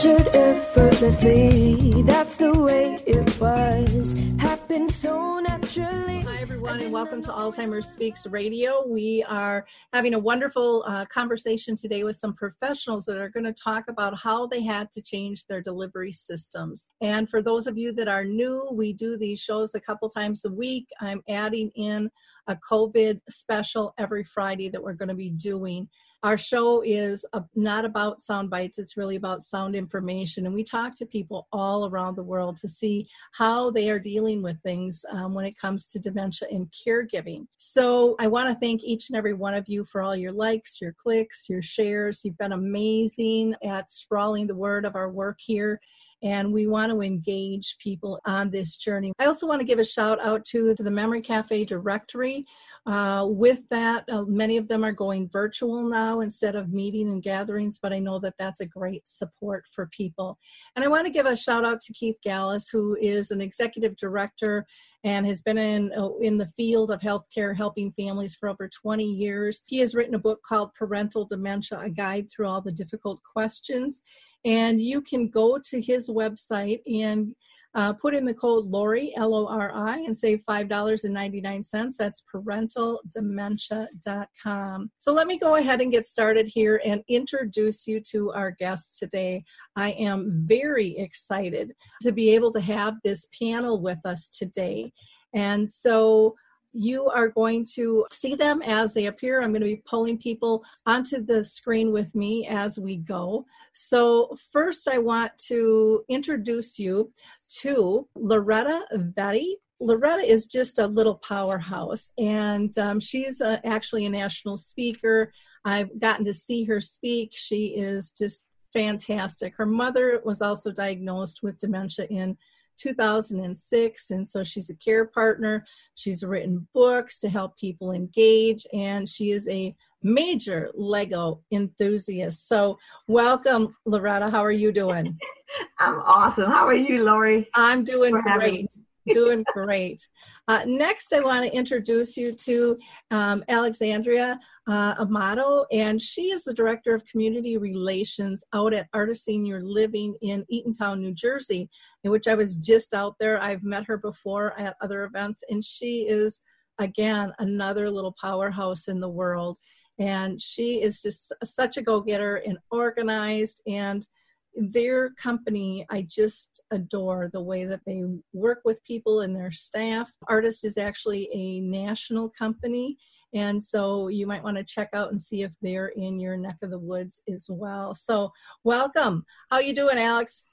Captured effortlessly, that's the way it was. Happened so naturally. Hi, everyone, and welcome to Alzheimer's Speaks Radio. We are having a wonderful uh, conversation today with some professionals that are going to talk about how they had to change their delivery systems. And for those of you that are new, we do these shows a couple times a week. I'm adding in a COVID special every Friday that we're going to be doing. Our show is not about sound bites, it's really about sound information. And we talk to people all around the world to see how they are dealing with things um, when it comes to dementia and caregiving. So I want to thank each and every one of you for all your likes, your clicks, your shares. You've been amazing at sprawling the word of our work here and we want to engage people on this journey. I also want to give a shout out to, to the Memory Cafe directory. Uh, with that, uh, many of them are going virtual now instead of meeting and gatherings, but I know that that's a great support for people. And I want to give a shout out to Keith Gallus, who is an executive director and has been in uh, in the field of healthcare helping families for over 20 years. He has written a book called Parental Dementia: A Guide Through All the Difficult Questions. And you can go to his website and uh, put in the code Lori, L O R I, and save $5.99. That's parentaldementia.com. So let me go ahead and get started here and introduce you to our guest today. I am very excited to be able to have this panel with us today. And so you are going to see them as they appear. I'm going to be pulling people onto the screen with me as we go. So, first, I want to introduce you to Loretta Veney. Loretta is just a little powerhouse, and um, she's a, actually a national speaker. I've gotten to see her speak. She is just fantastic. Her mother was also diagnosed with dementia in 2006. And so she's a care partner. She's written books to help people engage, and she is a major Lego enthusiast. So, welcome, Loretta. How are you doing? I'm awesome. How are you, Lori? I'm doing great doing great. Uh, next, I want to introduce you to um, Alexandria uh, Amato, and she is the Director of Community Relations out at Artis Senior Living in Eatontown, New Jersey, in which I was just out there. I've met her before at other events, and she is, again, another little powerhouse in the world. And she is just such a go getter and organized and their company i just adore the way that they work with people and their staff. Artis is actually a national company and so you might want to check out and see if they're in your neck of the woods as well. So welcome. How you doing alex?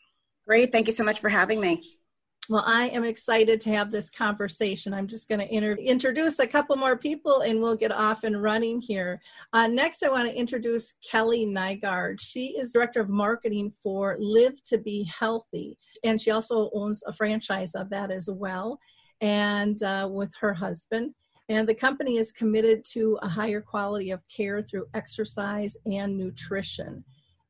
Great thank you so much for having me well, I am excited to have this conversation. I'm just going to inter- introduce a couple more people and we'll get off and running here. Uh, next, I want to introduce Kelly Nygaard. She is Director of Marketing for Live to Be Healthy, and she also owns a franchise of that as well, and uh, with her husband. And the company is committed to a higher quality of care through exercise and nutrition.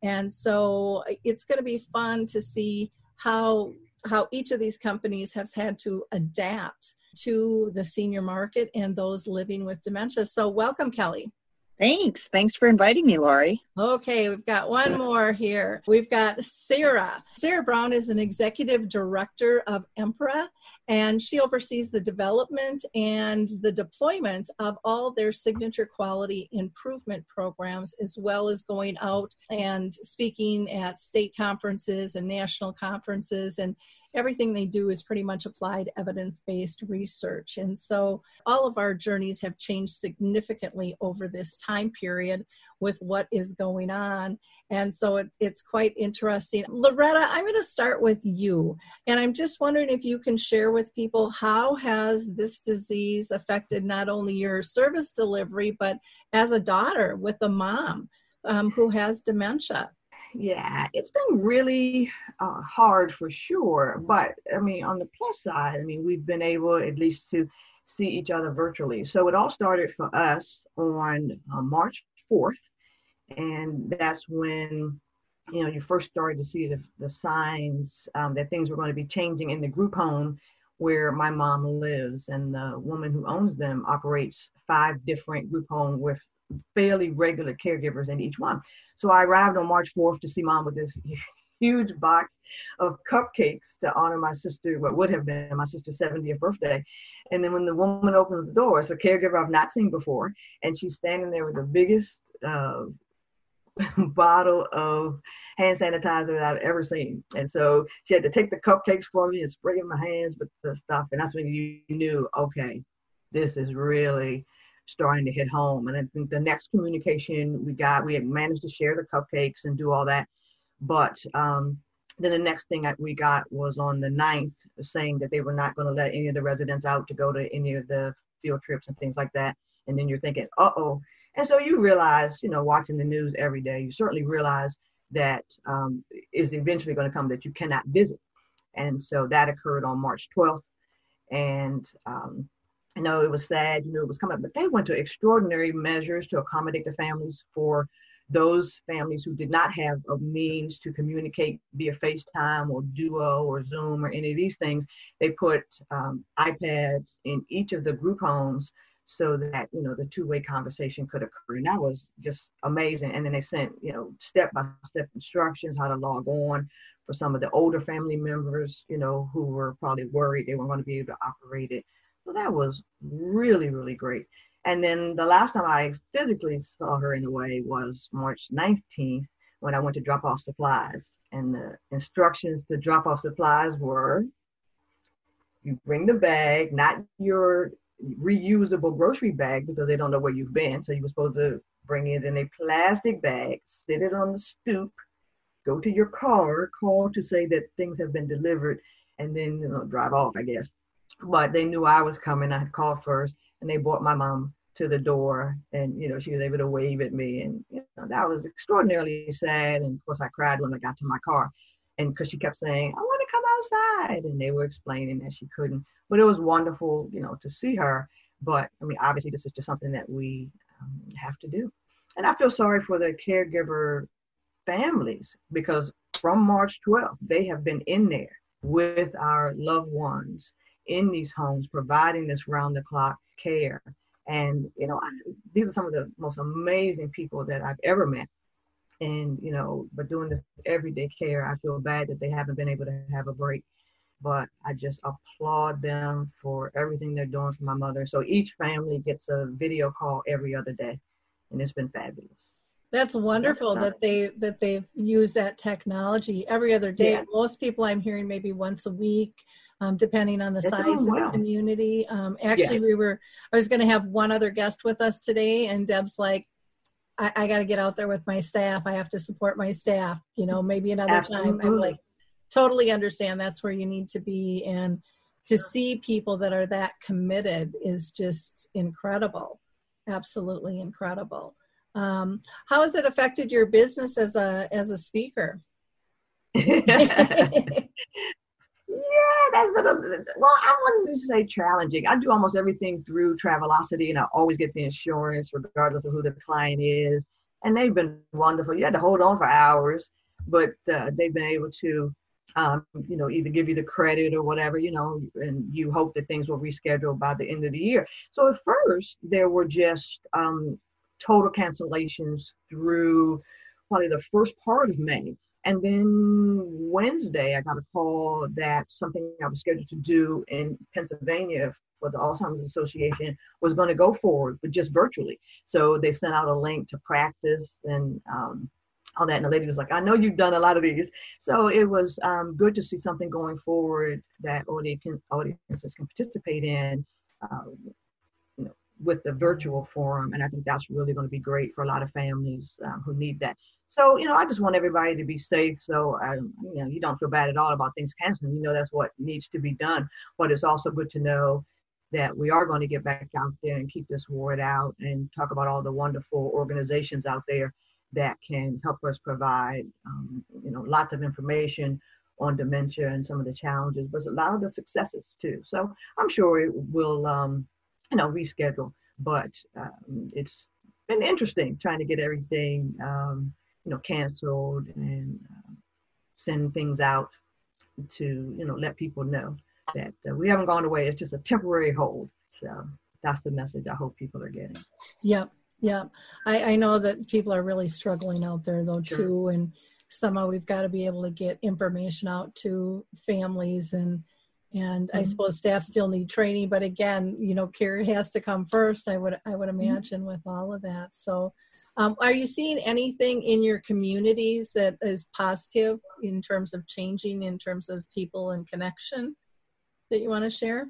And so it's going to be fun to see how how each of these companies has had to adapt to the senior market and those living with dementia. So, welcome, Kelly. Thanks. Thanks for inviting me, Lori. Okay, we've got one more here. We've got Sarah. Sarah Brown is an executive director of Empira, and she oversees the development and the deployment of all their signature quality improvement programs, as well as going out and speaking at state conferences and national conferences and everything they do is pretty much applied evidence based research. And so all of our journeys have changed significantly over this time period with what is going on. And so it, it's quite interesting. Loretta, I'm going to start with you. And I'm just wondering if you can share with people how has this disease affected not only your service delivery, but as a daughter with a mom um, who has dementia? Yeah, it's been really uh, hard for sure. But I mean, on the plus side, I mean, we've been able at least to see each other virtually. So it all started for us on uh, March 4th. And that's when, you know, you first started to see the, the signs um, that things were going to be changing in the group home where my mom lives. And the woman who owns them operates five different group homes with fairly regular caregivers in each one. So I arrived on March 4th to see mom with this huge box of cupcakes to honor my sister, what would have been my sister's 70th birthday. And then when the woman opens the door, it's a caregiver I've not seen before, and she's standing there with the biggest uh, bottle of hand sanitizer that I've ever seen. And so she had to take the cupcakes for me and spray in my hands with the stuff. And that's when you knew, okay, this is really starting to hit home. And I think the next communication we got, we had managed to share the cupcakes and do all that. But um, then the next thing that we got was on the 9th saying that they were not going to let any of the residents out to go to any of the field trips and things like that. And then you're thinking, uh oh. And so you realize, you know, watching the news every day, you certainly realize that um, is eventually going to come that you cannot visit. And so that occurred on March 12th. And um, I know it was sad, you know, it was coming but they went to extraordinary measures to accommodate the families for those families who did not have a means to communicate via FaceTime or Duo or Zoom or any of these things. They put um, iPads in each of the group homes so that you know the two-way conversation could occur and that was just amazing and then they sent you know step-by-step instructions how to log on for some of the older family members you know who were probably worried they weren't going to be able to operate it so that was really, really great. And then the last time I physically saw her in a way was March 19th when I went to drop off supplies. And the instructions to drop off supplies were you bring the bag, not your reusable grocery bag because they don't know where you've been. So you were supposed to bring it in a plastic bag, sit it on the stoop, go to your car, call to say that things have been delivered, and then you know, drive off, I guess but they knew I was coming. I had called first, and they brought my mom to the door, and you know she was able to wave at me, and you know that was extraordinarily sad. And of course, I cried when I got to my car, and because she kept saying, "I want to come outside," and they were explaining that she couldn't. But it was wonderful, you know, to see her. But I mean, obviously, this is just something that we um, have to do. And I feel sorry for the caregiver families because from March 12th, they have been in there with our loved ones in these homes providing this round the clock care. And, you know, I, these are some of the most amazing people that I've ever met. And, you know, but doing this everyday care, I feel bad that they haven't been able to have a break. But I just applaud them for everything they're doing for my mother. So each family gets a video call every other day, and it's been fabulous. That's wonderful that they that they've used that technology every other day. Yeah. Most people I'm hearing maybe once a week um, depending on the size of the community. Um, actually, yes. we were, I was going to have one other guest with us today, and Deb's like, I, I got to get out there with my staff. I have to support my staff. You know, maybe another Absolutely. time. I'm like, totally understand that's where you need to be. And to see people that are that committed is just incredible. Absolutely incredible. Um, how has it affected your business as a as a speaker? yeah, that's been a, well, I wouldn't say challenging. I do almost everything through Travelocity, and I always get the insurance regardless of who the client is. And they've been wonderful. You had to hold on for hours, but uh, they've been able to, um, you know, either give you the credit or whatever, you know, and you hope that things will reschedule by the end of the year. So at first, there were just um, total cancellations through probably the first part of May and then Wednesday, I got a call that something I was scheduled to do in Pennsylvania for the Alzheimer's Association was going to go forward, but just virtually. So they sent out a link to practice and um, all that. And the lady was like, I know you've done a lot of these. So it was um, good to see something going forward that audiences can participate in. Uh, with the virtual forum, and I think that's really going to be great for a lot of families um, who need that. So, you know, I just want everybody to be safe. So, um, you know, you don't feel bad at all about things canceling. You know, that's what needs to be done. But it's also good to know that we are going to get back out there and keep this word out and talk about all the wonderful organizations out there that can help us provide, um, you know, lots of information on dementia and some of the challenges, but a lot of the successes too. So I'm sure it will, um, you know, reschedule. But um, it's been interesting trying to get everything, um, you know, canceled and uh, send things out to, you know, let people know that uh, we haven't gone away. It's just a temporary hold. So that's the message I hope people are getting. Yep. Yeah, I, I know that people are really struggling out there though sure. too, and somehow we've got to be able to get information out to families and and mm-hmm. I suppose staff still need training, but again, you know, care has to come first. I would I would mm-hmm. imagine mm-hmm. with all of that. So, um, are you seeing anything in your communities that is positive in terms of changing, in terms of people and connection that you want to share?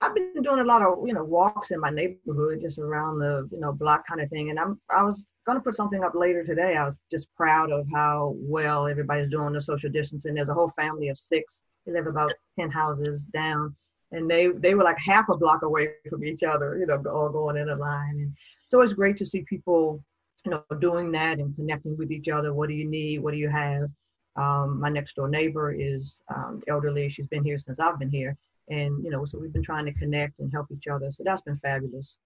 I've been doing a lot of you know walks in my neighborhood, just around the you know block kind of thing. And I'm I was gonna put something up later today. I was just proud of how well everybody's doing the social distancing. There's a whole family of six. They live about ten houses down, and they they were like half a block away from each other. You know, all going in a line. And so it's great to see people you know doing that and connecting with each other. What do you need? What do you have? Um, my next door neighbor is um, elderly. She's been here since I've been here and you know so we've been trying to connect and help each other so that's been fabulous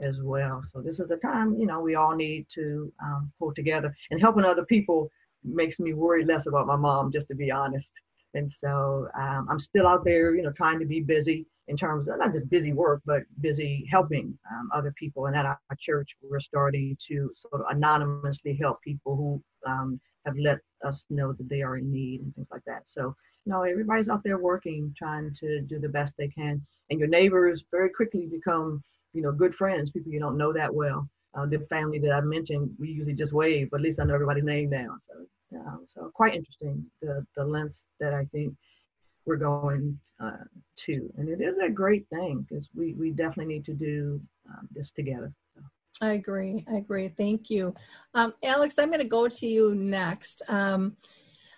as well so this is the time you know we all need to um, pull together and helping other people makes me worry less about my mom just to be honest and so um, i'm still out there you know trying to be busy in terms of not just busy work but busy helping um, other people and at our church we're starting to sort of anonymously help people who um, have let us know that they are in need and things like that so no, everybody's out there working, trying to do the best they can. And your neighbors very quickly become, you know, good friends, people you don't know that well. Uh, the family that I mentioned, we usually just wave, but at least I know everybody's name now. So, yeah, so quite interesting the the lengths that I think we're going uh, to, and it is a great thing because we we definitely need to do um, this together. So. I agree. I agree. Thank you, um, Alex. I'm going to go to you next. Um,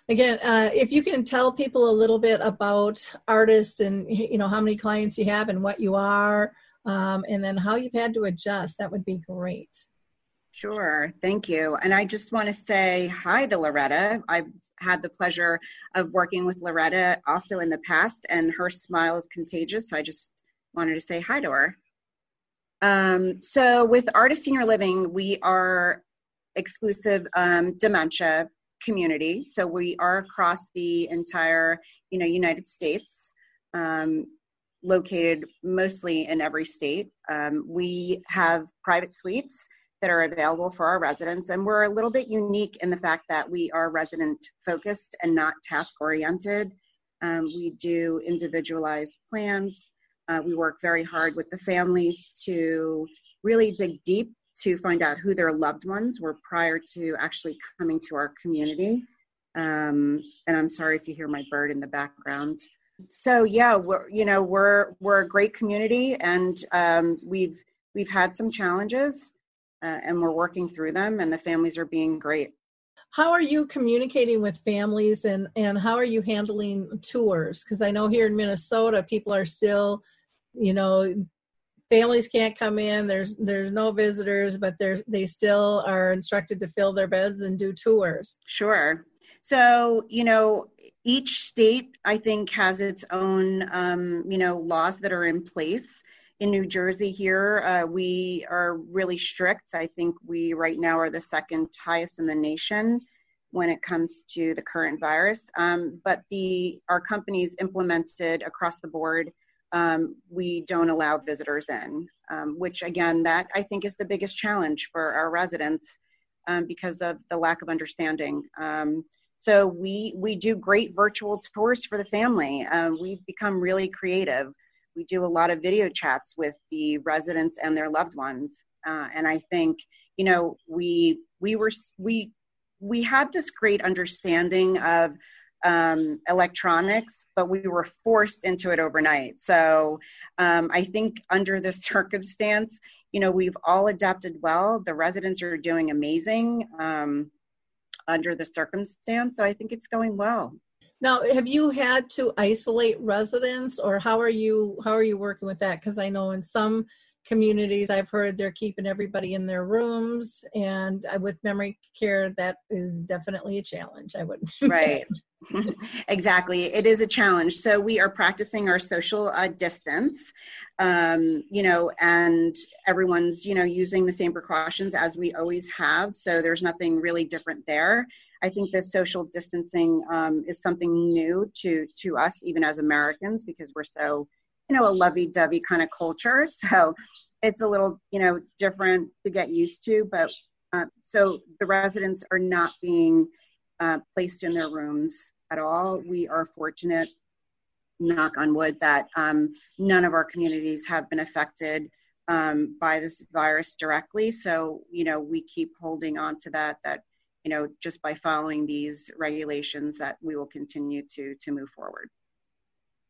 again uh, if you can tell people a little bit about Artis and you know how many clients you have and what you are um, and then how you've had to adjust that would be great sure thank you and i just want to say hi to loretta i've had the pleasure of working with loretta also in the past and her smile is contagious so i just wanted to say hi to her um, so with Artis senior living we are exclusive um, dementia community. So we are across the entire, you know, United States, um, located mostly in every state. Um, we have private suites that are available for our residents, and we're a little bit unique in the fact that we are resident focused and not task oriented. Um, we do individualized plans. Uh, we work very hard with the families to really dig deep to find out who their loved ones were prior to actually coming to our community. Um, and I'm sorry if you hear my bird in the background. So yeah, we're you know we're we're a great community, and um, we've we've had some challenges, uh, and we're working through them, and the families are being great. How are you communicating with families, and and how are you handling tours? Because I know here in Minnesota, people are still, you know, families can't come in there's there's no visitors but they they still are instructed to fill their beds and do tours sure so you know each state i think has its own um, you know laws that are in place in new jersey here uh, we are really strict i think we right now are the second highest in the nation when it comes to the current virus um, but the our companies implemented across the board um, we don't allow visitors in, um, which again, that I think is the biggest challenge for our residents um, because of the lack of understanding. Um, so we we do great virtual tours for the family. Um, we've become really creative. We do a lot of video chats with the residents and their loved ones, uh, and I think you know we we were we we had this great understanding of um, electronics, but we were forced into it overnight. So um, I think under the circumstance, you know, we've all adapted well. The residents are doing amazing um, under the circumstance. So I think it's going well. Now, have you had to isolate residents, or how are you how are you working with that? Because I know in some communities i've heard they're keeping everybody in their rooms and uh, with memory care that is definitely a challenge i would right. exactly. It is a challenge. So we are practicing our social uh, distance um, you know and everyone's you know using the same precautions as we always have. So there's nothing really different there i think the social distancing um, is something new to to us even as americans because we're so you know a lovey-dovey kind of culture. So it's a little you know different to get used to but uh, so the residents are not being uh, placed in their rooms at all. We are fortunate knock on wood that um, none of our communities have been affected um, by this virus directly. So you know we keep holding on to that that you know just by following these regulations that we will continue to to move forward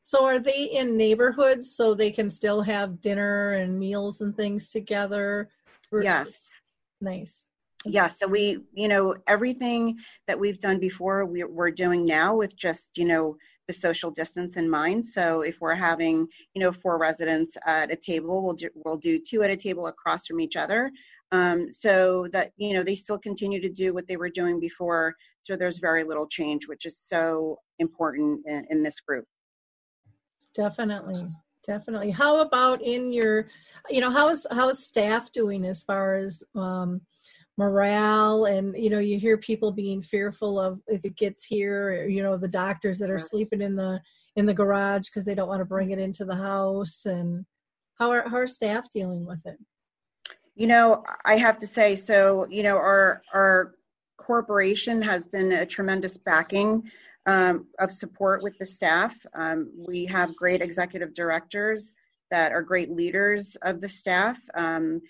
so are they in neighborhoods so they can still have dinner and meals and things together? Yes. Nice. Yeah, so we, you know, everything that we've done before, we, we're doing now with just, you know, the social distance in mind. So if we're having, you know, four residents at a table, we'll do, we'll do two at a table across from each other. Um, so that, you know, they still continue to do what they were doing before. So there's very little change, which is so important in, in this group. Definitely. Definitely. How about in your, you know, how is how is staff doing as far as um, morale and you know you hear people being fearful of if it gets here or, you know the doctors that are sleeping in the in the garage because they don't want to bring it into the house and how are how are staff dealing with it you know i have to say so you know our our corporation has been a tremendous backing um, of support with the staff. Um, we have great executive directors that are great leaders of the staff. Um,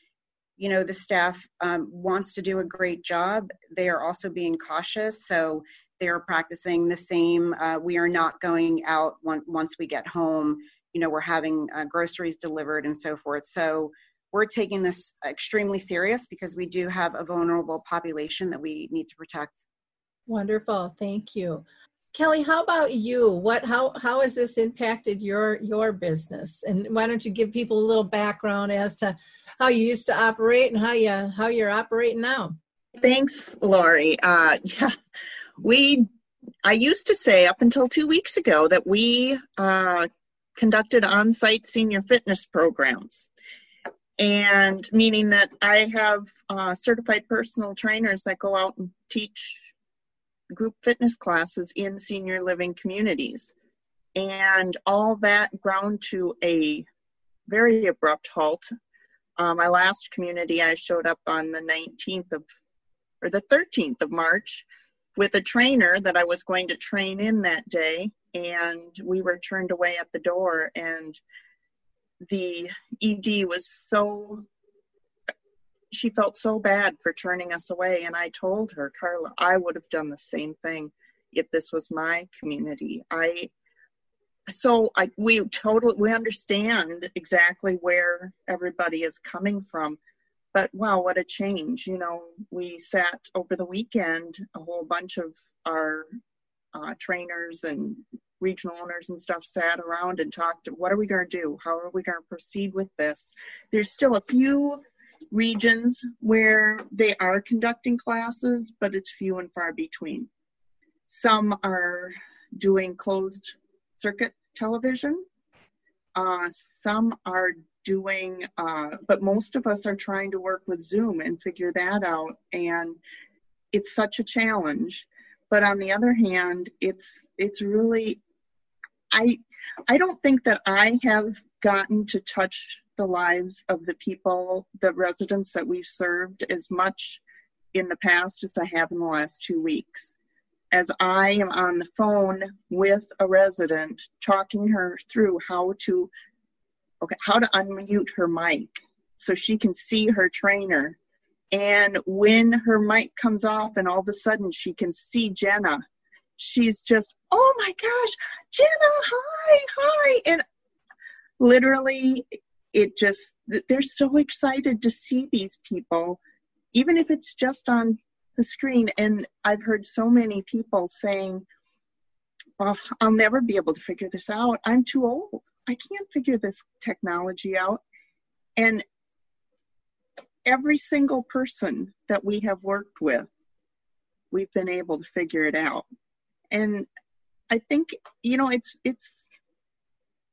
you know, the staff um, wants to do a great job. They are also being cautious, so they are practicing the same. Uh, we are not going out one, once we get home. You know, we're having uh, groceries delivered and so forth. So we're taking this extremely serious because we do have a vulnerable population that we need to protect. Wonderful, thank you. Kelly, how about you? What how how has this impacted your your business? And why don't you give people a little background as to how you used to operate and how you how you're operating now? Thanks, Lori. Uh, yeah, we I used to say up until two weeks ago that we uh, conducted on-site senior fitness programs, and meaning that I have uh, certified personal trainers that go out and teach group fitness classes in senior living communities. And all that ground to a very abrupt halt. Uh, my last community, I showed up on the 19th of, or the 13th of March with a trainer that I was going to train in that day. And we were turned away at the door. And the ED was so she felt so bad for turning us away. And I told her, Carla, I would have done the same thing if this was my community. I so I we totally we understand exactly where everybody is coming from. But wow, what a change. You know, we sat over the weekend, a whole bunch of our uh, trainers and regional owners and stuff sat around and talked what are we going to do how are we going to proceed with this there's still a few regions where they are conducting classes, but it's few and far between. Some are doing closed circuit television. Uh, some are doing, uh, but most of us are trying to work with Zoom and figure that out. And it's such a challenge. But on the other hand, it's it's really I I don't think that I have gotten to touch the lives of the people, the residents that we've served as much in the past as I have in the last two weeks. As I am on the phone with a resident, talking her through how to, okay, how to unmute her mic so she can see her trainer. And when her mic comes off and all of a sudden she can see Jenna, she's just, oh my gosh, Jenna, hi, hi. And literally it just they're so excited to see these people even if it's just on the screen and i've heard so many people saying well i'll never be able to figure this out i'm too old i can't figure this technology out And every single person that we have worked with, we've been able to figure it out. And I think, you know, it's, it's,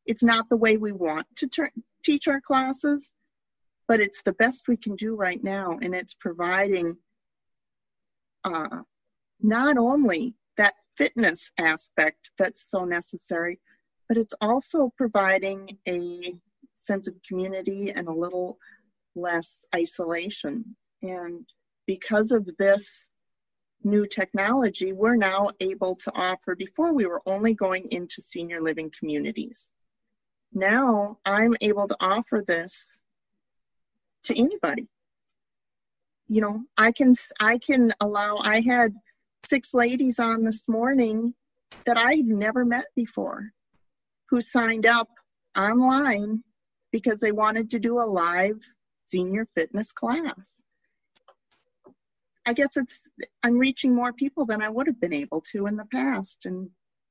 it's not the way we want to ter- teach our classes, but it's the best we can do right now. And it's providing uh, not only that fitness aspect that's so necessary, but it's also providing a sense of community and a little less isolation. And because of this new technology, we're now able to offer, before we were only going into senior living communities. Now I'm able to offer this to anybody. You know, I can I can allow I had six ladies on this morning that I had never met before who signed up online because they wanted to do a live senior fitness class. I guess it's I'm reaching more people than I would have been able to in the past and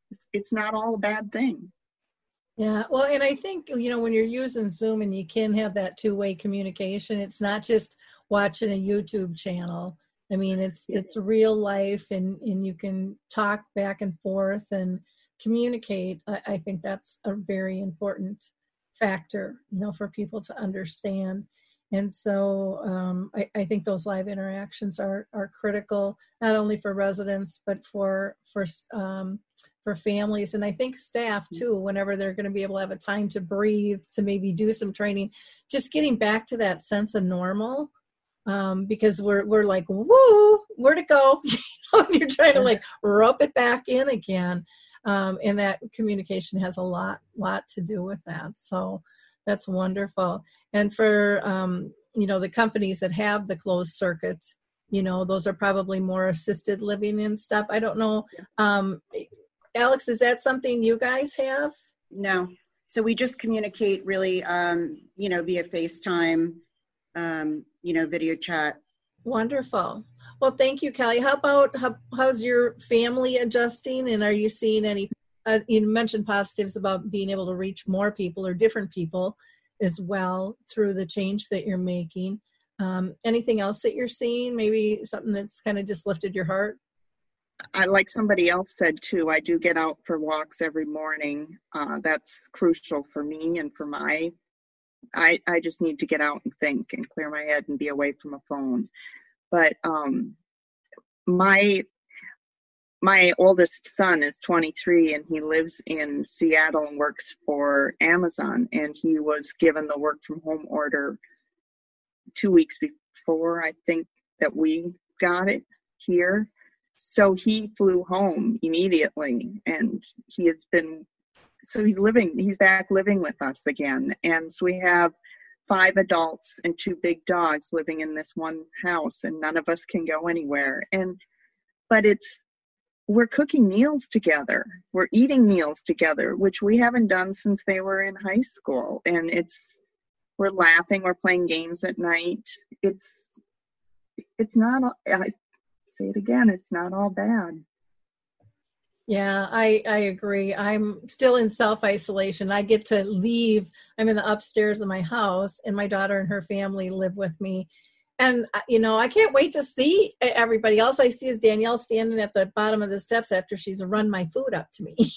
it's, it's not all a bad thing. Yeah, well, and I think you know when you're using Zoom and you can have that two-way communication, it's not just watching a YouTube channel. I mean, it's it's real life, and and you can talk back and forth and communicate. I, I think that's a very important factor, you know, for people to understand. And so um, I, I, think those live interactions are are critical not only for residents but for for um, for families and I think staff mm. too. Whenever they're going to be able to have a time to breathe, to maybe do some training, just getting back to that sense of normal. Um, because we're we're like woo, where to go? you're trying to like rope it back in again, um, and that communication has a lot lot to do with that. So that's wonderful. And for um, you know the companies that have the closed circuit, you know those are probably more assisted living and stuff. I don't know. Um, Alex, is that something you guys have? No. So we just communicate really, um, you know, via FaceTime, um, you know, video chat. Wonderful. Well, thank you, Kelly. How about how, how's your family adjusting, and are you seeing any? Uh, you mentioned positives about being able to reach more people or different people as well through the change that you're making. Um, anything else that you're seeing? Maybe something that's kind of just lifted your heart? I like somebody else said too. I do get out for walks every morning. Uh, that's crucial for me and for my. I I just need to get out and think and clear my head and be away from a phone. But um, my my oldest son is 23 and he lives in Seattle and works for Amazon and he was given the work from home order two weeks before I think that we got it here. So he flew home immediately and he has been so he's living he's back living with us again. And so we have five adults and two big dogs living in this one house and none of us can go anywhere. And but it's we're cooking meals together. We're eating meals together, which we haven't done since they were in high school. And it's we're laughing, we're playing games at night. It's it's not I say it again, it's not all bad. Yeah, I I agree. I'm still in self isolation. I get to leave. I'm in the upstairs of my house, and my daughter and her family live with me, and uh, you know i can't wait to see everybody. Else i see is danielle standing at the bottom of the steps after she's run my food up to me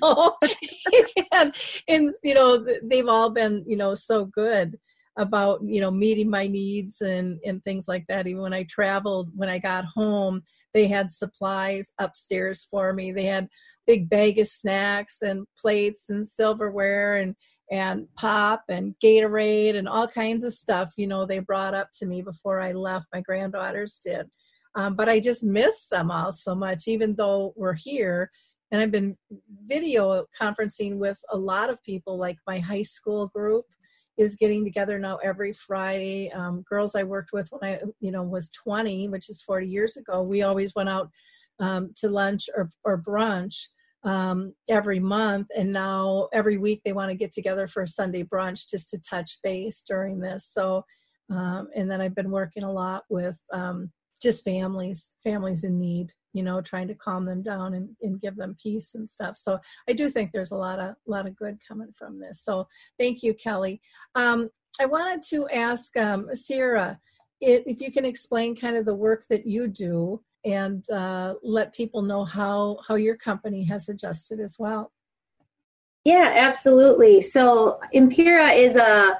and, and you know they've all been you know so good about you know meeting my needs and and things like that. Even when i traveled when i got home they had supplies upstairs for me. They had big bag of snacks and plates and silverware and and pop and Gatorade and all kinds of stuff, you know, they brought up to me before I left. My granddaughters did. Um, but I just miss them all so much, even though we're here. And I've been video conferencing with a lot of people, like my high school group is getting together now every Friday. Um, girls I worked with when I, you know, was 20, which is 40 years ago, we always went out um, to lunch or, or brunch um, every month. And now every week they want to get together for a Sunday brunch just to touch base during this. So, um, and then I've been working a lot with um, just families, families in need, you know, trying to calm them down and, and give them peace and stuff. So I do think there's a lot of, lot of good coming from this. So thank you, Kelly. Um, I wanted to ask um, Sarah if you can explain kind of the work that you do and uh, let people know how how your company has adjusted as well. Yeah, absolutely. So Empira is a,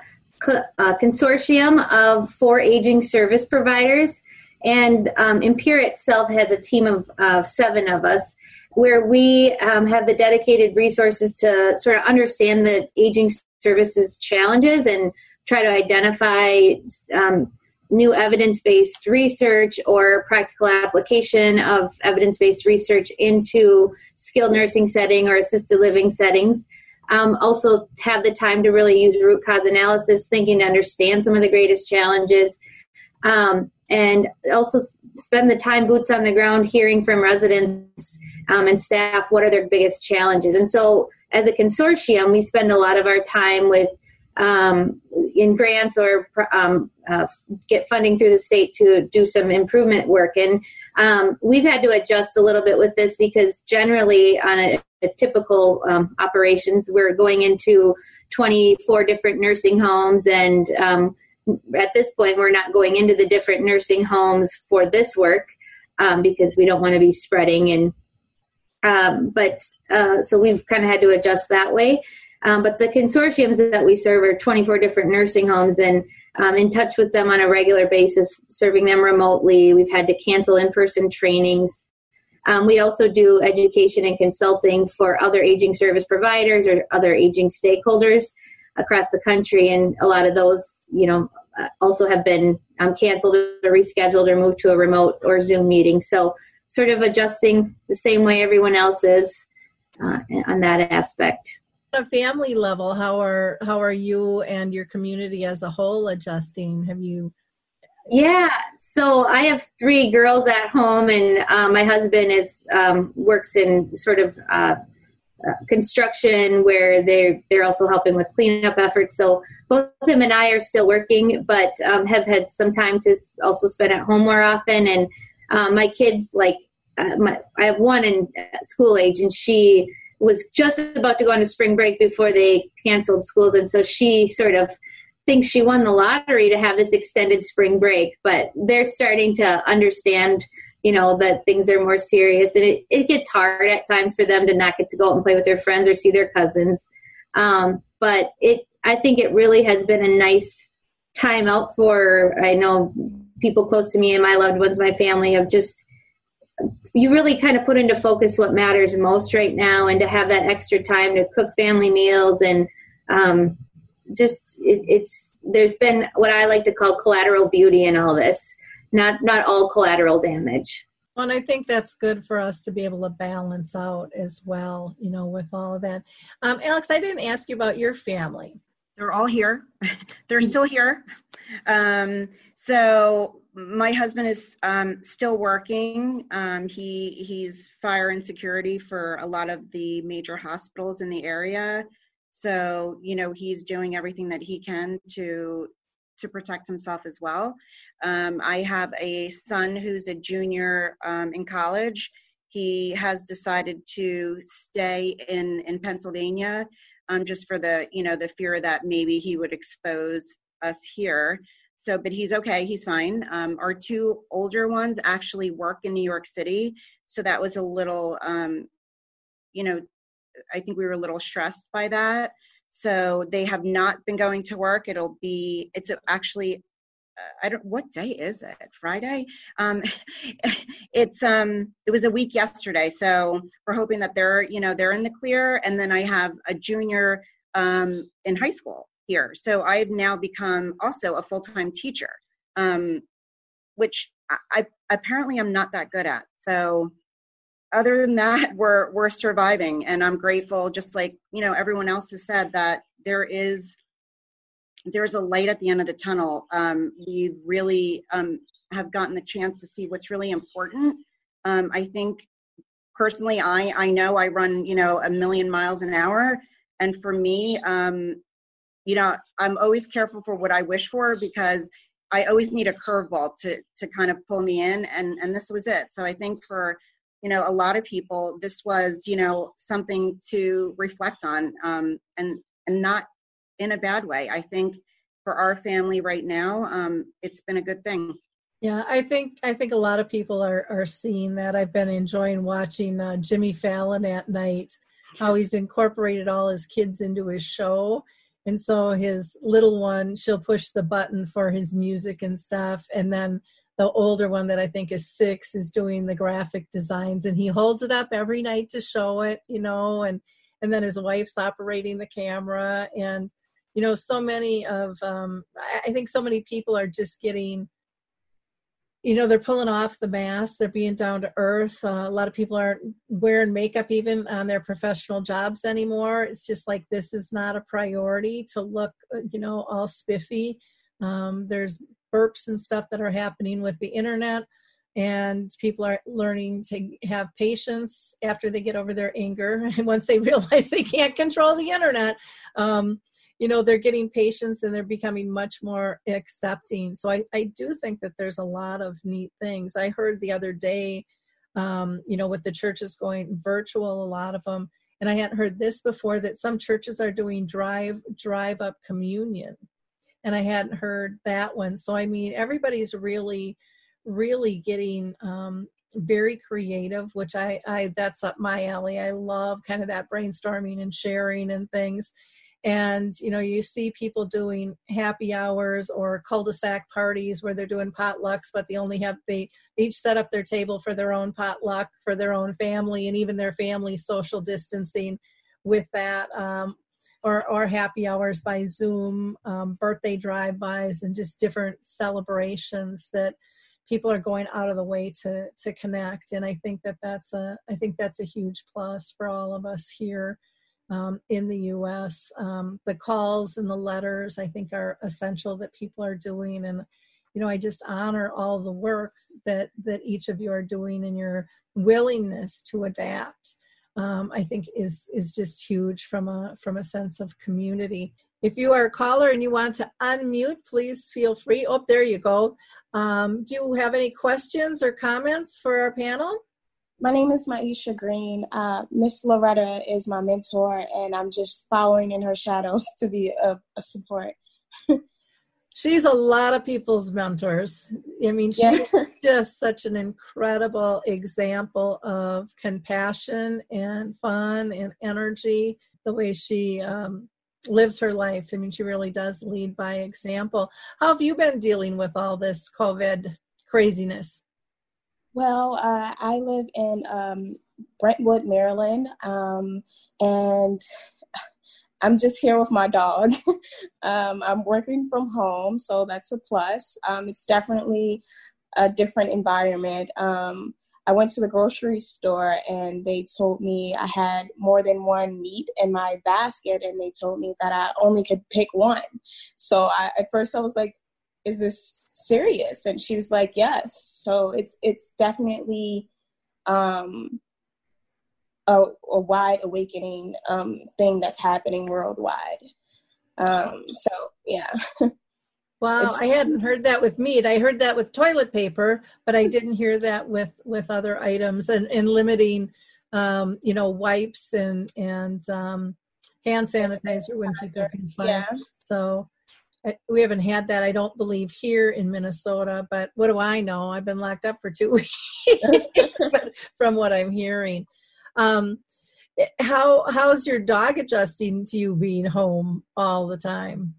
a consortium of four aging service providers, and um, Empira itself has a team of uh, seven of us, where we um, have the dedicated resources to sort of understand the aging services challenges and try to identify um, new evidence based research or practical application of evidence based research into skilled nursing setting or assisted living settings. Um, also, have the time to really use root cause analysis, thinking to understand some of the greatest challenges. Um, and also spend the time boots on the ground hearing from residents um, and staff what are their biggest challenges. And so, as a consortium, we spend a lot of our time with um, in grants or um, uh, get funding through the state to do some improvement work. And um, we've had to adjust a little bit with this because generally on a, a typical um, operations, we're going into 24 different nursing homes and um, at this point we're not going into the different nursing homes for this work um, because we don't want to be spreading and um, but uh, so we've kind of had to adjust that way um, but the consortiums that we serve are 24 different nursing homes and um, in touch with them on a regular basis, serving them remotely. We've had to cancel in person trainings. Um, we also do education and consulting for other aging service providers or other aging stakeholders across the country. And a lot of those, you know, uh, also have been um, canceled or rescheduled or moved to a remote or Zoom meeting. So, sort of adjusting the same way everyone else is uh, on that aspect a family level how are how are you and your community as a whole adjusting? Have you yeah so i have three girls at home and uh, my husband is um, works in sort of uh, uh, construction where they're they're also helping with cleanup efforts. So both him and i are still working but um, have had some time to also spend at home more often. And um, my kids like uh, my, i have one in school age and she was just about to go on a spring break before they canceled schools, and so she sort of thinks she won the lottery to have this extended spring break. But they're starting to understand, you know, that things are more serious, and it, it gets hard at times for them to not get to go out and play with their friends or see their cousins. Um, but it, I think it really has been a nice time out for. I know people close to me and my loved ones, my family, have just you really kind of put into focus what matters most right now and to have that extra time to cook family meals and um, just it, it's there's been what i like to call collateral beauty in all this not not all collateral damage well, and I think that's good for us to be able to balance out as well, you know, with all of that. Um, Alex, I didn't ask you about your family. They're all here. They're still here. Um, so my husband is um, still working. Um, he he's fire and security for a lot of the major hospitals in the area. So you know he's doing everything that he can to to protect himself as well. Um, I have a son who's a junior um, in college. He has decided to stay in in Pennsylvania, um, just for the you know the fear that maybe he would expose us here. So, but he's okay. He's fine. Um, our two older ones actually work in New York City, so that was a little, um, you know, I think we were a little stressed by that. So they have not been going to work. It'll be. It's actually. Uh, I don't. What day is it? Friday. Um, it's um. It was a week yesterday. So we're hoping that they're you know they're in the clear. And then I have a junior um in high school here. So I've now become also a full time teacher, um, which I, I apparently I'm not that good at. So other than that, we're we're surviving, and I'm grateful. Just like you know, everyone else has said that there is there's a light at the end of the tunnel. Um, we really um, have gotten the chance to see what's really important. Um, I think personally, I I know I run you know a million miles an hour, and for me, um, you know, I'm always careful for what I wish for because I always need a curveball to to kind of pull me in, and and this was it. So I think for you know a lot of people, this was you know something to reflect on, um, and and not in a bad way. I think for our family right now, um, it's been a good thing. Yeah, I think I think a lot of people are are seeing that. I've been enjoying watching uh, Jimmy Fallon at night, how he's incorporated all his kids into his show, and so his little one, she'll push the button for his music and stuff, and then the older one that I think is six is doing the graphic designs, and he holds it up every night to show it, you know, and and then his wife's operating the camera, and you know, so many of um, I think so many people are just getting you know they're pulling off the mask they're being down to earth. Uh, a lot of people aren't wearing makeup even on their professional jobs anymore. It's just like this is not a priority to look uh, you know all spiffy. Um, there's burps and stuff that are happening with the internet and people are learning to have patience after they get over their anger. And once they realize they can't control the internet um, you know they're getting patients and they're becoming much more accepting. So i, I do think that there's a lot of neat things. I heard the other day um, you know with the churches going virtual a lot of them and i hadn't heard this before that some churches are doing drive drive up communion and i hadn't heard that one. So i mean everybody's really really getting um, very creative which I, I that's up my alley. I love kind of that brainstorming and sharing and things and you know you see people doing happy hours or cul-de-sac parties where they're doing potlucks but they only have they each set up their table for their own potluck for their own family and even their family social distancing with that um, or, or happy hours by zoom um, birthday drive-bys and just different celebrations that people are going out of the way to to connect. And i think that that's a i think that's a huge plus for all of us here um, in the US. Um, the calls and the letters, I think, are essential that people are doing. And, you know, I just honor all the work that, that each of you are doing and your willingness to adapt. Um, I think is is just huge from a from a sense of community. If you are a caller and you want to unmute, please feel free. Oh, there you go. Um, do you have any questions or comments for our panel? My name is Maisha Green. Uh, Miss Loretta is my mentor, and I'm just following in her shadows to be a, a support. she's a lot of people's mentors. I mean, she's yeah. just such an incredible example of compassion and fun and energy. The way she um, lives her life. I mean, she really does lead by example. How have you been dealing with all this COVID craziness? Well, uh, I live in um, Brentwood, Maryland, um, and I'm just here with my dog. um, I'm working from home, so that's a plus. Um, it's definitely a different environment. Um, I went to the grocery store and they told me I had more than one meat in my basket, and they told me that I only could pick one. So I, at first I was like, "Is this serious and she was like yes so it's it's definitely um a, a wide awakening um thing that's happening worldwide um so yeah Wow, I hadn't heard that with meat. I heard that with toilet paper, but I didn't hear that with with other items and, and limiting, um, you know, wipes and and um, hand sanitizer when people can find. Yeah. So we haven't had that, I don't believe, here in Minnesota. But what do I know? I've been locked up for two weeks, from what I'm hearing. Um, how how's your dog adjusting to you being home all the time?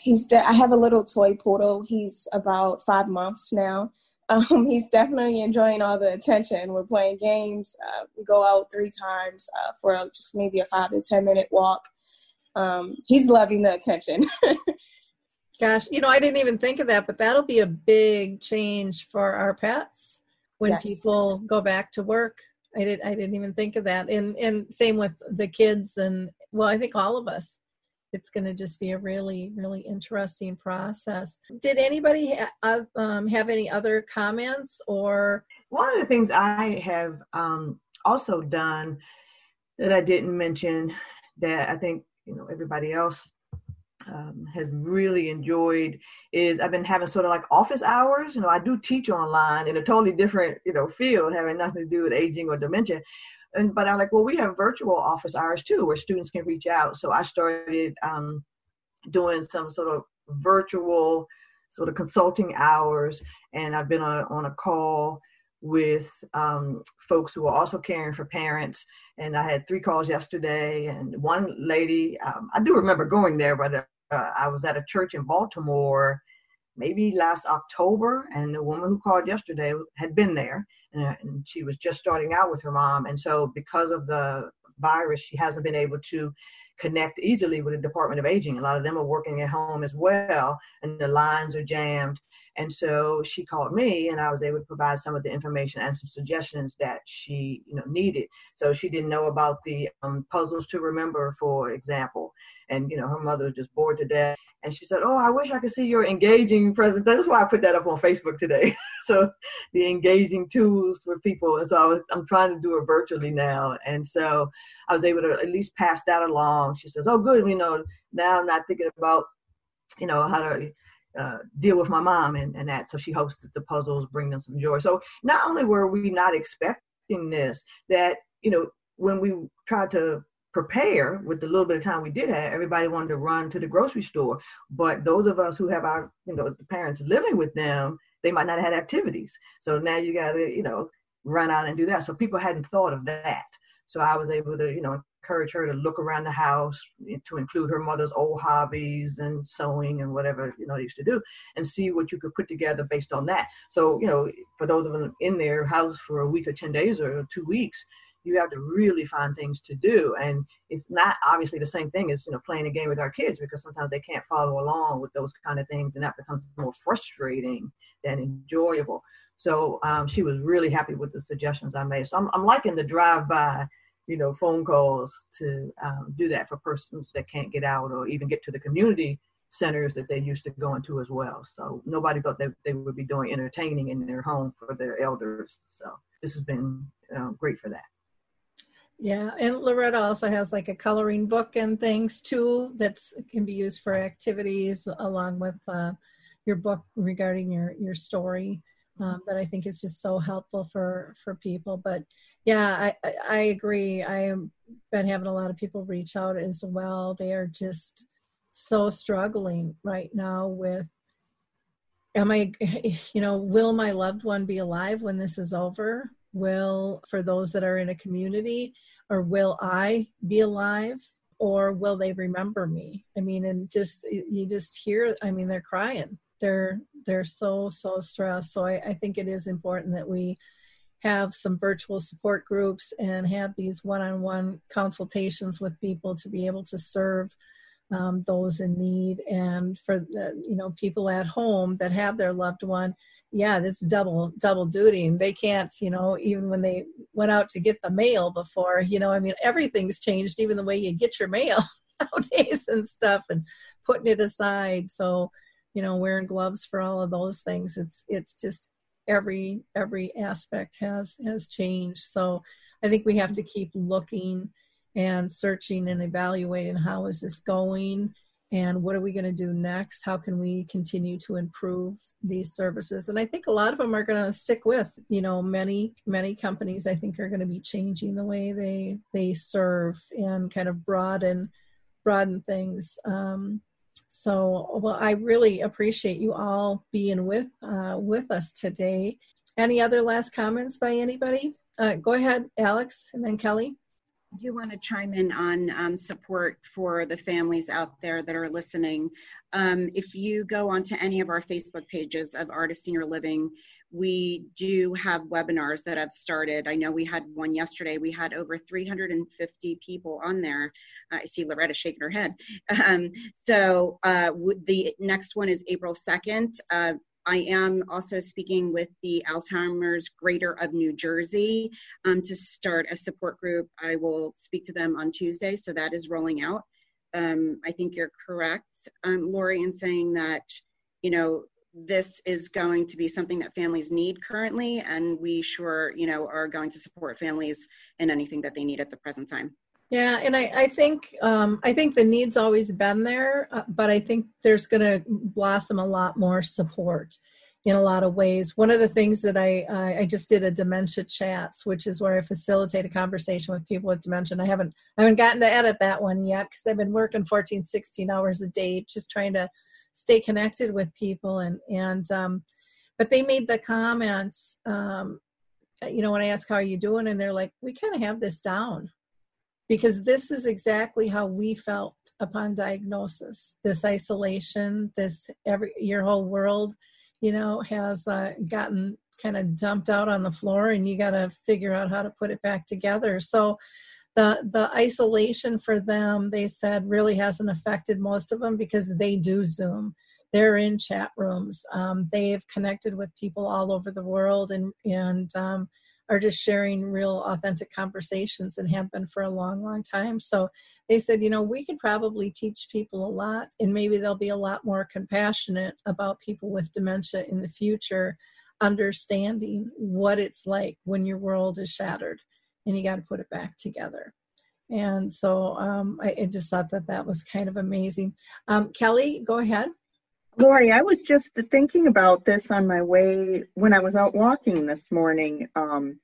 He's. De- I have a little toy poodle. He's about five months now. Um, he's definitely enjoying all the attention. We're playing games. Uh, we go out three times uh, for just maybe a five to ten minute walk. Um, he's loving the attention. Gosh, you know, I didn't even think of that, but that'll be a big change for our pets when yes. people go back to work. I did I didn't even think of that. And and same with the kids and well, I think all of us. It's going to just be a really really interesting process. Did anybody ha- um, have any other comments or one of the things I have um, also done that I didn't mention that I think you know everybody else um, has really enjoyed is I've been having sort of like office hours. You know, I do teach online in a totally different, you know, field, having nothing to do with aging or dementia. And but I'm like, well, we have virtual office hours too, where students can reach out. So I started um, doing some sort of virtual sort of consulting hours, and I've been on, on a call with um, folks who are also caring for parents. And I had three calls yesterday, and one lady, um, I do remember going there, but uh, I was at a church in Baltimore maybe last October, and the woman who called yesterday had been there, and, uh, and she was just starting out with her mom. And so, because of the virus, she hasn't been able to connect easily with the Department of Aging. A lot of them are working at home as well, and the lines are jammed. And so she called me, and I was able to provide some of the information and some suggestions that she, you know, needed. So she didn't know about the um, puzzles to remember, for example, and you know, her mother was just bored to death. And she said, "Oh, I wish I could see your engaging present." That's why I put that up on Facebook today. so the engaging tools for people, and so I was, I'm trying to do it virtually now, and so I was able to at least pass that along. She says, "Oh, good, you know, now I'm not thinking about." you know how to uh, deal with my mom and, and that. So she hopes that the puzzles bring them some joy. So not only were we not expecting this, that, you know, when we tried to prepare with the little bit of time we did have, everybody wanted to run to the grocery store. But those of us who have our, you know, the parents living with them, they might not have had activities. So now you got to, you know, run out and do that. So people hadn't thought of that. So I was able to, you know, encourage her to look around the house to include her mother's old hobbies and sewing and whatever you know they used to do and see what you could put together based on that. So you know for those of them in their house for a week or 10 days or two weeks you have to really find things to do. And it's not obviously the same thing as you know playing a game with our kids because sometimes they can't follow along with those kind of things and that becomes more frustrating than enjoyable. So um, she was really happy with the suggestions i made. So i'm, I'm liking the drive by you know, phone calls to um, do that for persons that can't get out or even get to the community centers that they used to go into as well. So nobody thought that they would be doing entertaining in their home for their elders. So this has been uh, great for that. Yeah, and Loretta also has like a coloring book and things too that can be used for activities along with uh, your book regarding your your story. Um, that I think is just so helpful for for people. But yeah, I, I agree. I have been having a lot of people reach out as well. They are just so struggling right now with am I, you know, will my loved one be alive when this is over? Will, for those that are in a community, or will I be alive? Or will they remember me? I mean, and just, you just hear, I mean, they're crying. They're, they're so, so stressed. So I, I think it is important that we, have some virtual support groups and have these one-on-one consultations with people to be able to serve um, those in need. And for the you know people at home that have their loved one yeah this double double duty. And they can't you know even when they went out to get the mail before you know i mean everything's changed even the way you get your mail nowadays and stuff and putting it aside. So you know wearing gloves for all of those things it's it's just every every aspect has has changed. So i think we have to keep looking and searching and evaluating how is this going and what are we going to do next? How can we continue to improve these services? And i think a lot of them are going to stick with you know many many companies i think are going to be changing the way they they serve and kind of broaden broaden things. Um, so, well, I really appreciate you all being with uh, with us today. Any other last comments by anybody? Uh, go ahead, Alex, and then Kelly. I do want to chime in on um, support for the families out there that are listening. Um, if you go onto any of our Facebook pages of Artis Senior Living, we do have webinars that have started. I know we had one yesterday. We had over 350 people on there. I see Loretta shaking her head. Um, so uh, the next one is April 2nd. Uh, I am also speaking with the Alzheimer's Greater of New Jersey um, to start a support group. I will speak to them on Tuesday, so that is rolling out. Um, I think you're correct, um, Lori, in saying that you know this is going to be something that families need currently, and we sure you know are going to support families in anything that they need at the present time. Yeah, and I, I think um, I think the need's always been there, uh, but I think there's going to blossom a lot more support in a lot of ways. One of the things that I I just did a dementia chats, which is where I facilitate a conversation with people with dementia. I haven't I haven't gotten to edit that one yet because I've been working 14, 16 hours a day, just trying to stay connected with people and and um, but they made the comments um, you know when i ask how are you doing? and they're like we kind of have this down. Because this is exactly how we felt upon diagnosis. This isolation this every your whole world you know has uh, gotten kind of dumped out on the floor and you got to figure out how to put it back together. So the the isolation for them they said really hasn't affected most of them because they do zoom. They're in chat rooms. Um, they've connected with people all over the world and and um, are just sharing real authentic conversations and have been for a long long time. So they said you know we could probably teach people a lot and maybe they'll be a lot more compassionate about people with dementia in the future understanding what it's like when your world is shattered and you got to put it back together. And so um, I, I, just thought that that was kind of amazing. Um, Kelly, go ahead. Lori, I was just thinking about this on my way when I was out walking this morning. Um,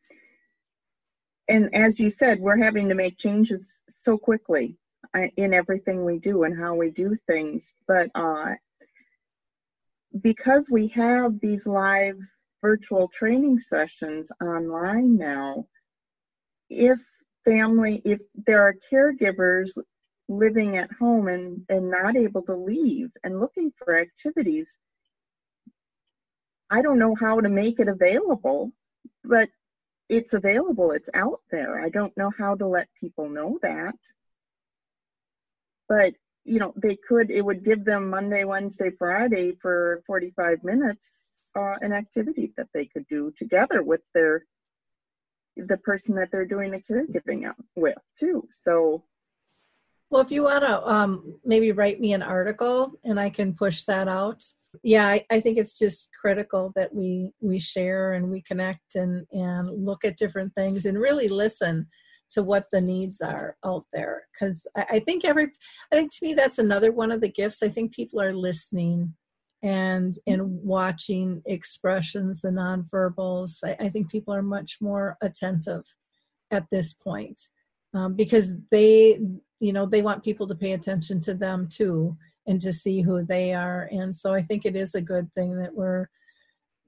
and as you said, we're having to make changes so quickly uh, in everything we do and how we do things. But uh, because we have these live virtual training sessions online now, if family, if there are caregivers living at home and, and not able to leave and looking for activities, I don't know how to make it available, but it's available, it's out there. I don't know how to let people know that. But, you know, they could, it would give them Monday, Wednesday, Friday for 45 minutes uh, an activity that they could do together with their the person that they're doing the caregiving out with too. So, well, if you want to um, maybe write me an article and I can push that out. Yeah, I, I, think it's just critical that we we share and we connect and and look at different things and really listen to what the needs are out there. Because I, I think every, I think to me that's another one of the gifts. I think people are listening and in watching expressions the nonverbals I, I think people are much more attentive at this point um, because they you know they want people to pay attention to them too and to see who they are. And so i think it is a good thing that we're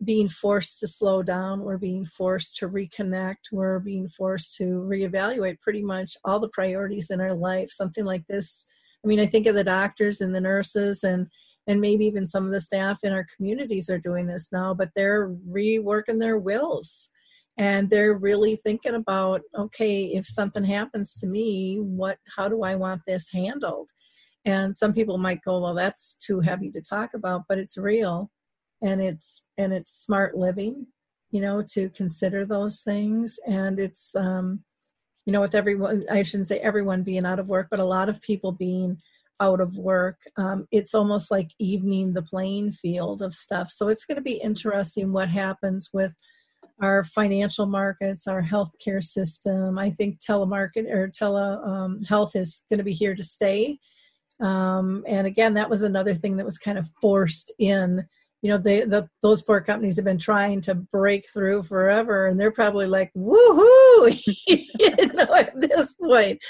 being forced to slow down. We're being forced to reconnect. We're being forced to reevaluate pretty much all the priorities in our life. Something like this i mean i think of the doctors and the nurses and and maybe even some of the staff in our communities are doing this now but they're reworking their wills. And they're really thinking about okay if something happens to me what how do i want this handled? And some people might go well that's too heavy to talk about but it's real. And it's and it's smart living you know to consider those things. And it's um you know with everyone i shouldn't say everyone being out of work but a lot of people being out of work, um, it's almost like evening the playing field of stuff. So it's going to be interesting what happens with our financial markets, our healthcare system. I think telemarket or tele um, is going to be here to stay. Um, and again, that was another thing that was kind of forced in. You know, they, the those four companies have been trying to break through forever, and they're probably like, "Woohoo!" you know, at this point.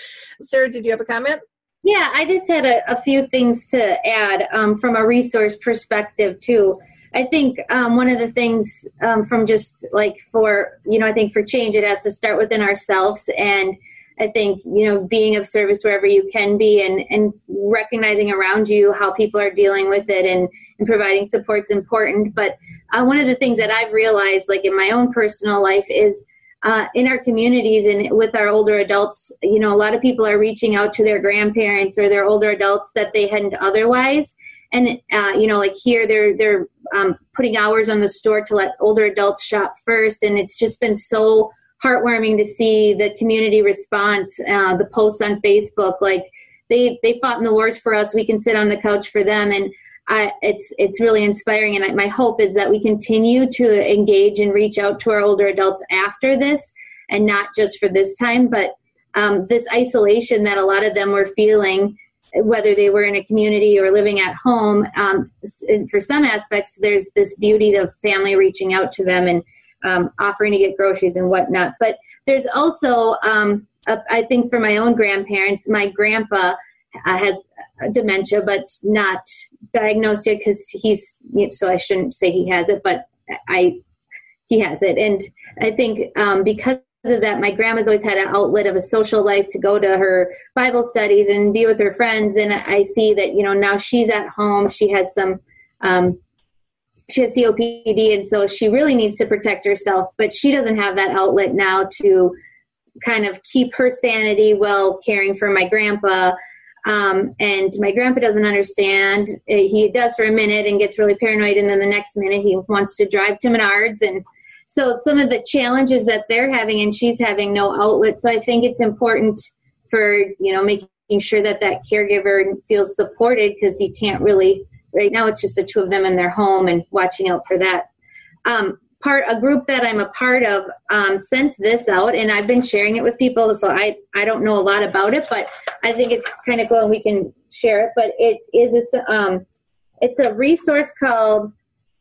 Sarah, did you have a comment? Yeah, I just had a, a few things to add um, from a resource perspective, too. I think um, one of the things um, from just like for, you know, I think for change, it has to start within ourselves. And I think, you know, being of service wherever you can be and, and recognizing around you how people are dealing with it and, and providing support is important. But uh, one of the things that I've realized, like in my own personal life, is uh, in our communities and with our older adults, you know, a lot of people are reaching out to their grandparents or their older adults that they hadn't otherwise. And uh, you know, like here, they're they're um, putting hours on the store to let older adults shop first, and it's just been so heartwarming to see the community response, uh, the posts on Facebook, like they they fought in the wars for us. We can sit on the couch for them, and I, it's it's really inspiring, and I, my hope is that we continue to engage and reach out to our older adults after this, and not just for this time, but um, this isolation that a lot of them were feeling, whether they were in a community or living at home. Um, for some aspects, there's this beauty of family reaching out to them and um, offering to get groceries and whatnot. But there's also, um, a, I think, for my own grandparents, my grandpa uh, has dementia, but not diagnosed yet because he's so I shouldn't say he has it, but I he has it, and I think um, because of that, my grandma's always had an outlet of a social life to go to her Bible studies and be with her friends, and I see that you know now she's at home, she has some. Um, she has COPD, and so she really needs to protect herself, but she doesn't have that outlet now to kind of keep her sanity while caring for my grandpa um, and my grandpa doesn't understand. Uh, he does for a minute and gets really paranoid, and then the next minute he wants to drive to Menards. And so some of the challenges that they're having, and she's having no outlet. So I think it's important for you know making sure that that caregiver feels supported because you can't really right now it's just the two of them in their home and watching out for that. Um, part a group that I'm a part of um, sent this out, and I've been sharing it with people. So I I don't know a lot about it, but I think it's kind of cool, and we can share it. But it is a um, it's a resource called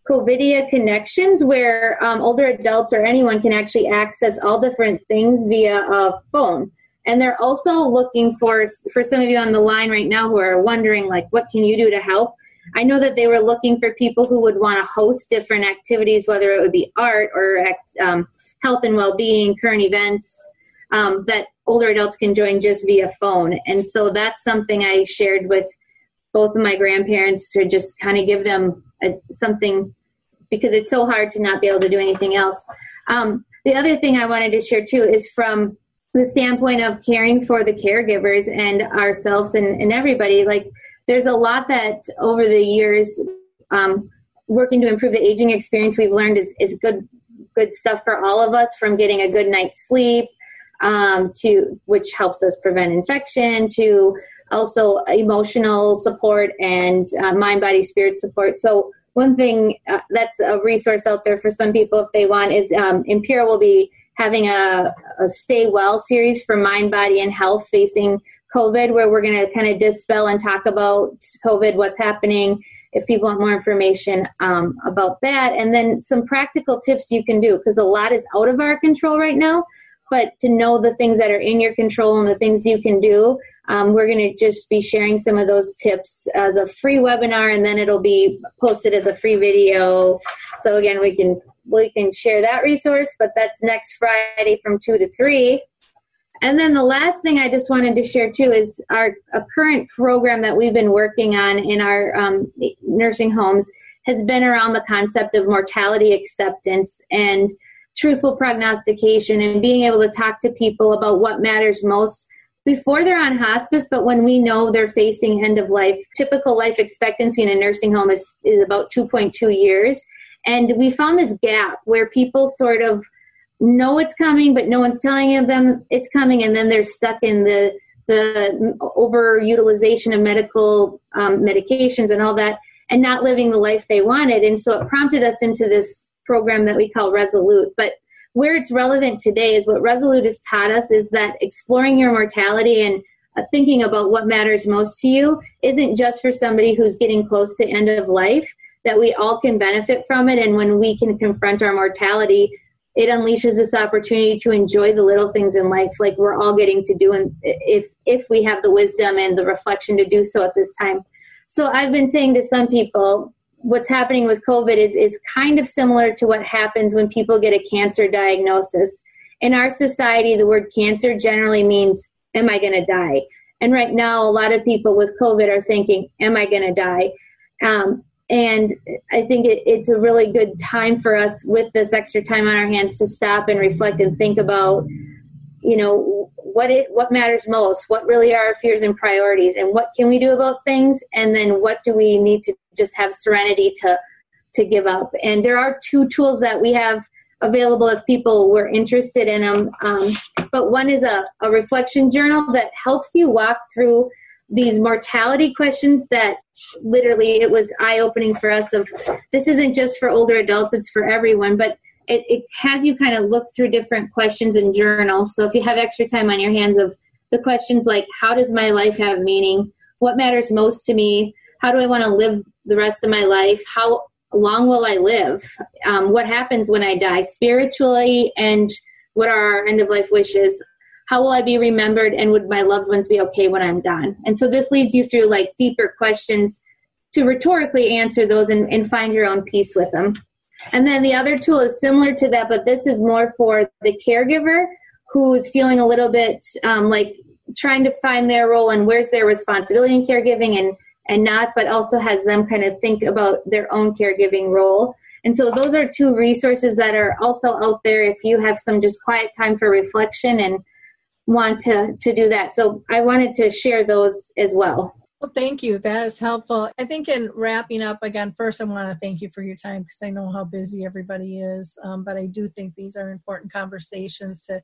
Covia Connections, where um, older adults or anyone can actually access all different things via a phone. And they're also looking for for some of you on the line right now who are wondering like, what can you do to help? I know that they were looking for people who would want to host different activities, whether it would be art or um, health and well-being, current events um, that older adults can join just via phone. And so that's something I shared with both of my grandparents to just kind of give them a, something because it's so hard to not be able to do anything else. Um, the other thing I wanted to share too is from the standpoint of caring for the caregivers and ourselves and, and everybody. Like there's a lot that over the years um, working to improve the aging experience we've learned is, is good good stuff for all of us from getting a good night's sleep um, to which helps us prevent infection to also emotional support and uh, mind body spirit support. So one thing uh, that's a resource out there for some people if they want is um, Empira will be having a, a stay well series for mind body and health facing COVID, where we're going to kind of dispel and talk about COVID, what's happening, if people want more information um, about that, and then some practical tips you can do because a lot is out of our control right now. But to know the things that are in your control and the things you can do, um, we're going to just be sharing some of those tips as a free webinar, and then it'll be posted as a free video. So again, we can we can share that resource, but that's next Friday from two to three. And then the last thing I just wanted to share too is our a current program that we've been working on in our um, nursing homes has been around the concept of mortality acceptance and truthful prognostication and being able to talk to people about what matters most before they're on hospice, but when we know they're facing end of life. Typical life expectancy in a nursing home is, is about 2.2 years. And we found this gap where people sort of know it's coming, but no one's telling them it's coming, and then they're stuck in the the overutilization of medical um, medications and all that, and not living the life they wanted. And so it prompted us into this program that we call Resolute. But where it's relevant today is what Resolute has taught us is that exploring your mortality and uh, thinking about what matters most to you isn't just for somebody who's getting close to end of life that we all can benefit from it and when we can confront our mortality it unleashes this opportunity to enjoy the little things in life like we're all getting to do and if if we have the wisdom and the reflection to do so at this time. So i've been saying to some people what's happening with covid is is kind of similar to what happens when people get a cancer diagnosis. In our society the word cancer generally means am i going to die? And right now a lot of people with covid are thinking am i going to die? Um, and I think it, it's a really good time for us with this extra time on our hands to stop and reflect and think about, you know, what it what matters most, what really are our fears and priorities, and what can we do about things, and then what do we need to just have serenity to to give up. And there are two tools that we have available if people were interested in them. Um, but one is a, a reflection journal that helps you walk through these mortality questions that literally it was eye opening for us of this isn't just for older adults it's for everyone but it, it has you kind of look through different questions and journals. So if you have extra time on your hands of the questions like how does my life have meaning? What matters most to me? How do i want to live the rest of my life? How long will i live? Um, what happens when i die? Spiritually and what are our end of life wishes how will I be remembered and would my loved ones be okay when I'm gone? And so this leads you through like deeper questions to rhetorically answer those and, and find your own peace with them. And then the other tool is similar to that, but this is more for the caregiver who is feeling a little bit um, like trying to find their role and where's their responsibility in caregiving and and not, but also has them kind of think about their own caregiving role. And so those are two resources that are also out there if you have some just quiet time for reflection and want to to do that. So I wanted to share those as well. Well, thank you. That is helpful. I think in wrapping up again, first I want to thank you for your time because I know how busy everybody is. Um, but I do think these are important conversations to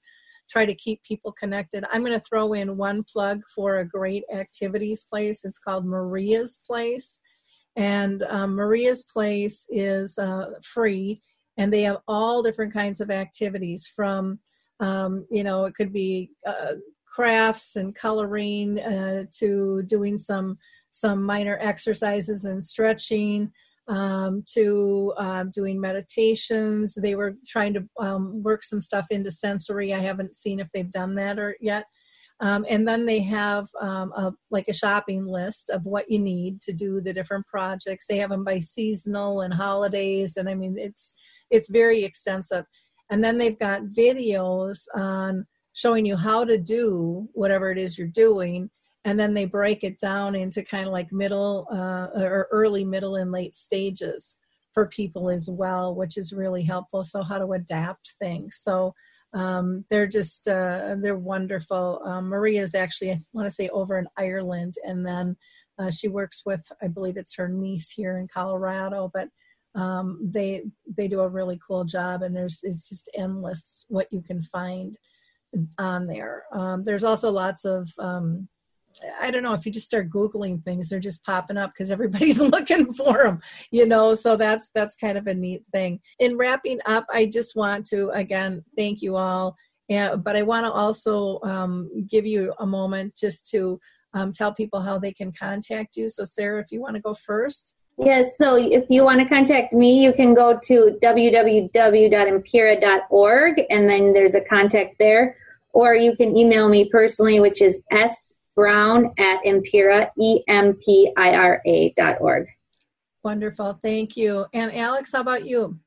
try to keep people connected. I'm going to throw in one plug for a great activities place. It's called Maria's Place. And um, Maria's Place is uh, free, and they have all different kinds of activities from, um, you know, it could be uh, crafts and coloring uh, to doing some some minor exercises and stretching um, to um, doing meditations. They were trying to um, work some stuff into sensory. I haven't seen if they've done that or yet. Um, and then they have um, a, like a shopping list of what you need to do the different projects. They have them by seasonal and holidays, and I mean it's it's very extensive. And then they've got videos on showing you how to do whatever it is you're doing. And then they break it down into kind of like middle uh, or early middle and late stages for people as well which is really helpful. So how to adapt things. So um, they're just uh, they're wonderful. Um, maria is actually i want to say over in ireland. And then uh, she works with i believe it's her niece here in colorado. But um, they they do a really cool job and there's it's just endless what you can find on there um, there's also lots of um, I don't know if you just start googling things, they're just popping up because everybody's looking for them, you know. So that's that's kind of a neat thing. In wrapping up, I just want to again thank you all, yeah, but I want to also um, give you a moment just to um, tell people how they can contact you. So Sarah, if you want to go first. Yes, so if you want to contact me, you can go to www.empira.org and then there's a contact there. Or you can email me personally, which is s brown at empira, E-M-P-I-R-A dot org. Wonderful. Thank you. And Alex, how about you?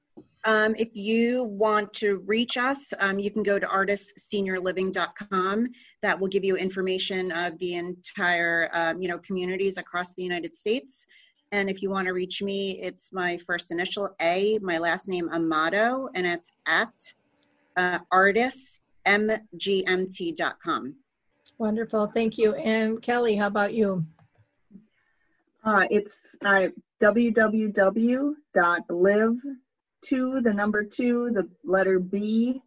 Um, if you want to reach us, um, you can go to artisseniorliving.com. That will give you information of the entire, um, you know, communities across the United States. And if you want to reach me, it's my first initial A, my last name Amato, and it's at uh, artismgmt.com. Wonderful. Thank you. And Kelly, how about you? Uh, it's uh, www.live to the number two, the letter B,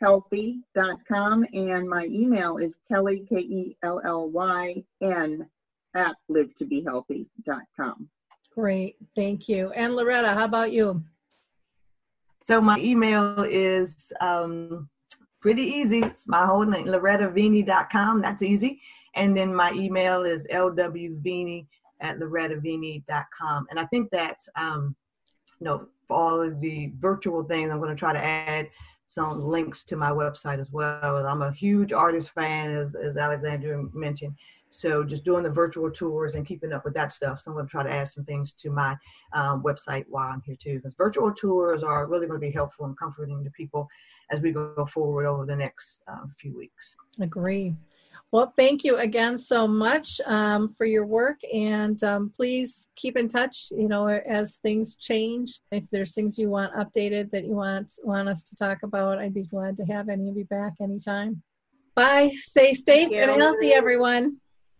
healthy.com. And my email is Kelly, K E L L Y N, at live to be healthy.com. Great. Thank you. And Loretta, how about you? So my email is um, pretty easy. It's my whole name, lorettaveney.com. That's easy. And then my email is lwveney at lorettaveney.com. And I think that, um, you know, for all of the virtual things, I'm going to try to add some links to my website as well. I'm a huge Artis fan, as, as Alexandra mentioned. So just doing the virtual tours and keeping up with that stuff. So I'm going to try to add some things to my um, website while I'm here too, because virtual tours are really going to be helpful and comforting to people as we go forward over the next uh, few weeks. Agree. Well, thank you again so much um, for your work, and um, please keep in touch. You know, as things change, if there's things you want updated that you want want us to talk about, I'd be glad to have any of you back anytime. Bye. Stay safe and healthy, everyone.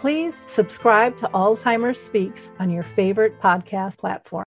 Please subscribe to Alzheimer's Speaks on your favorite podcast platform.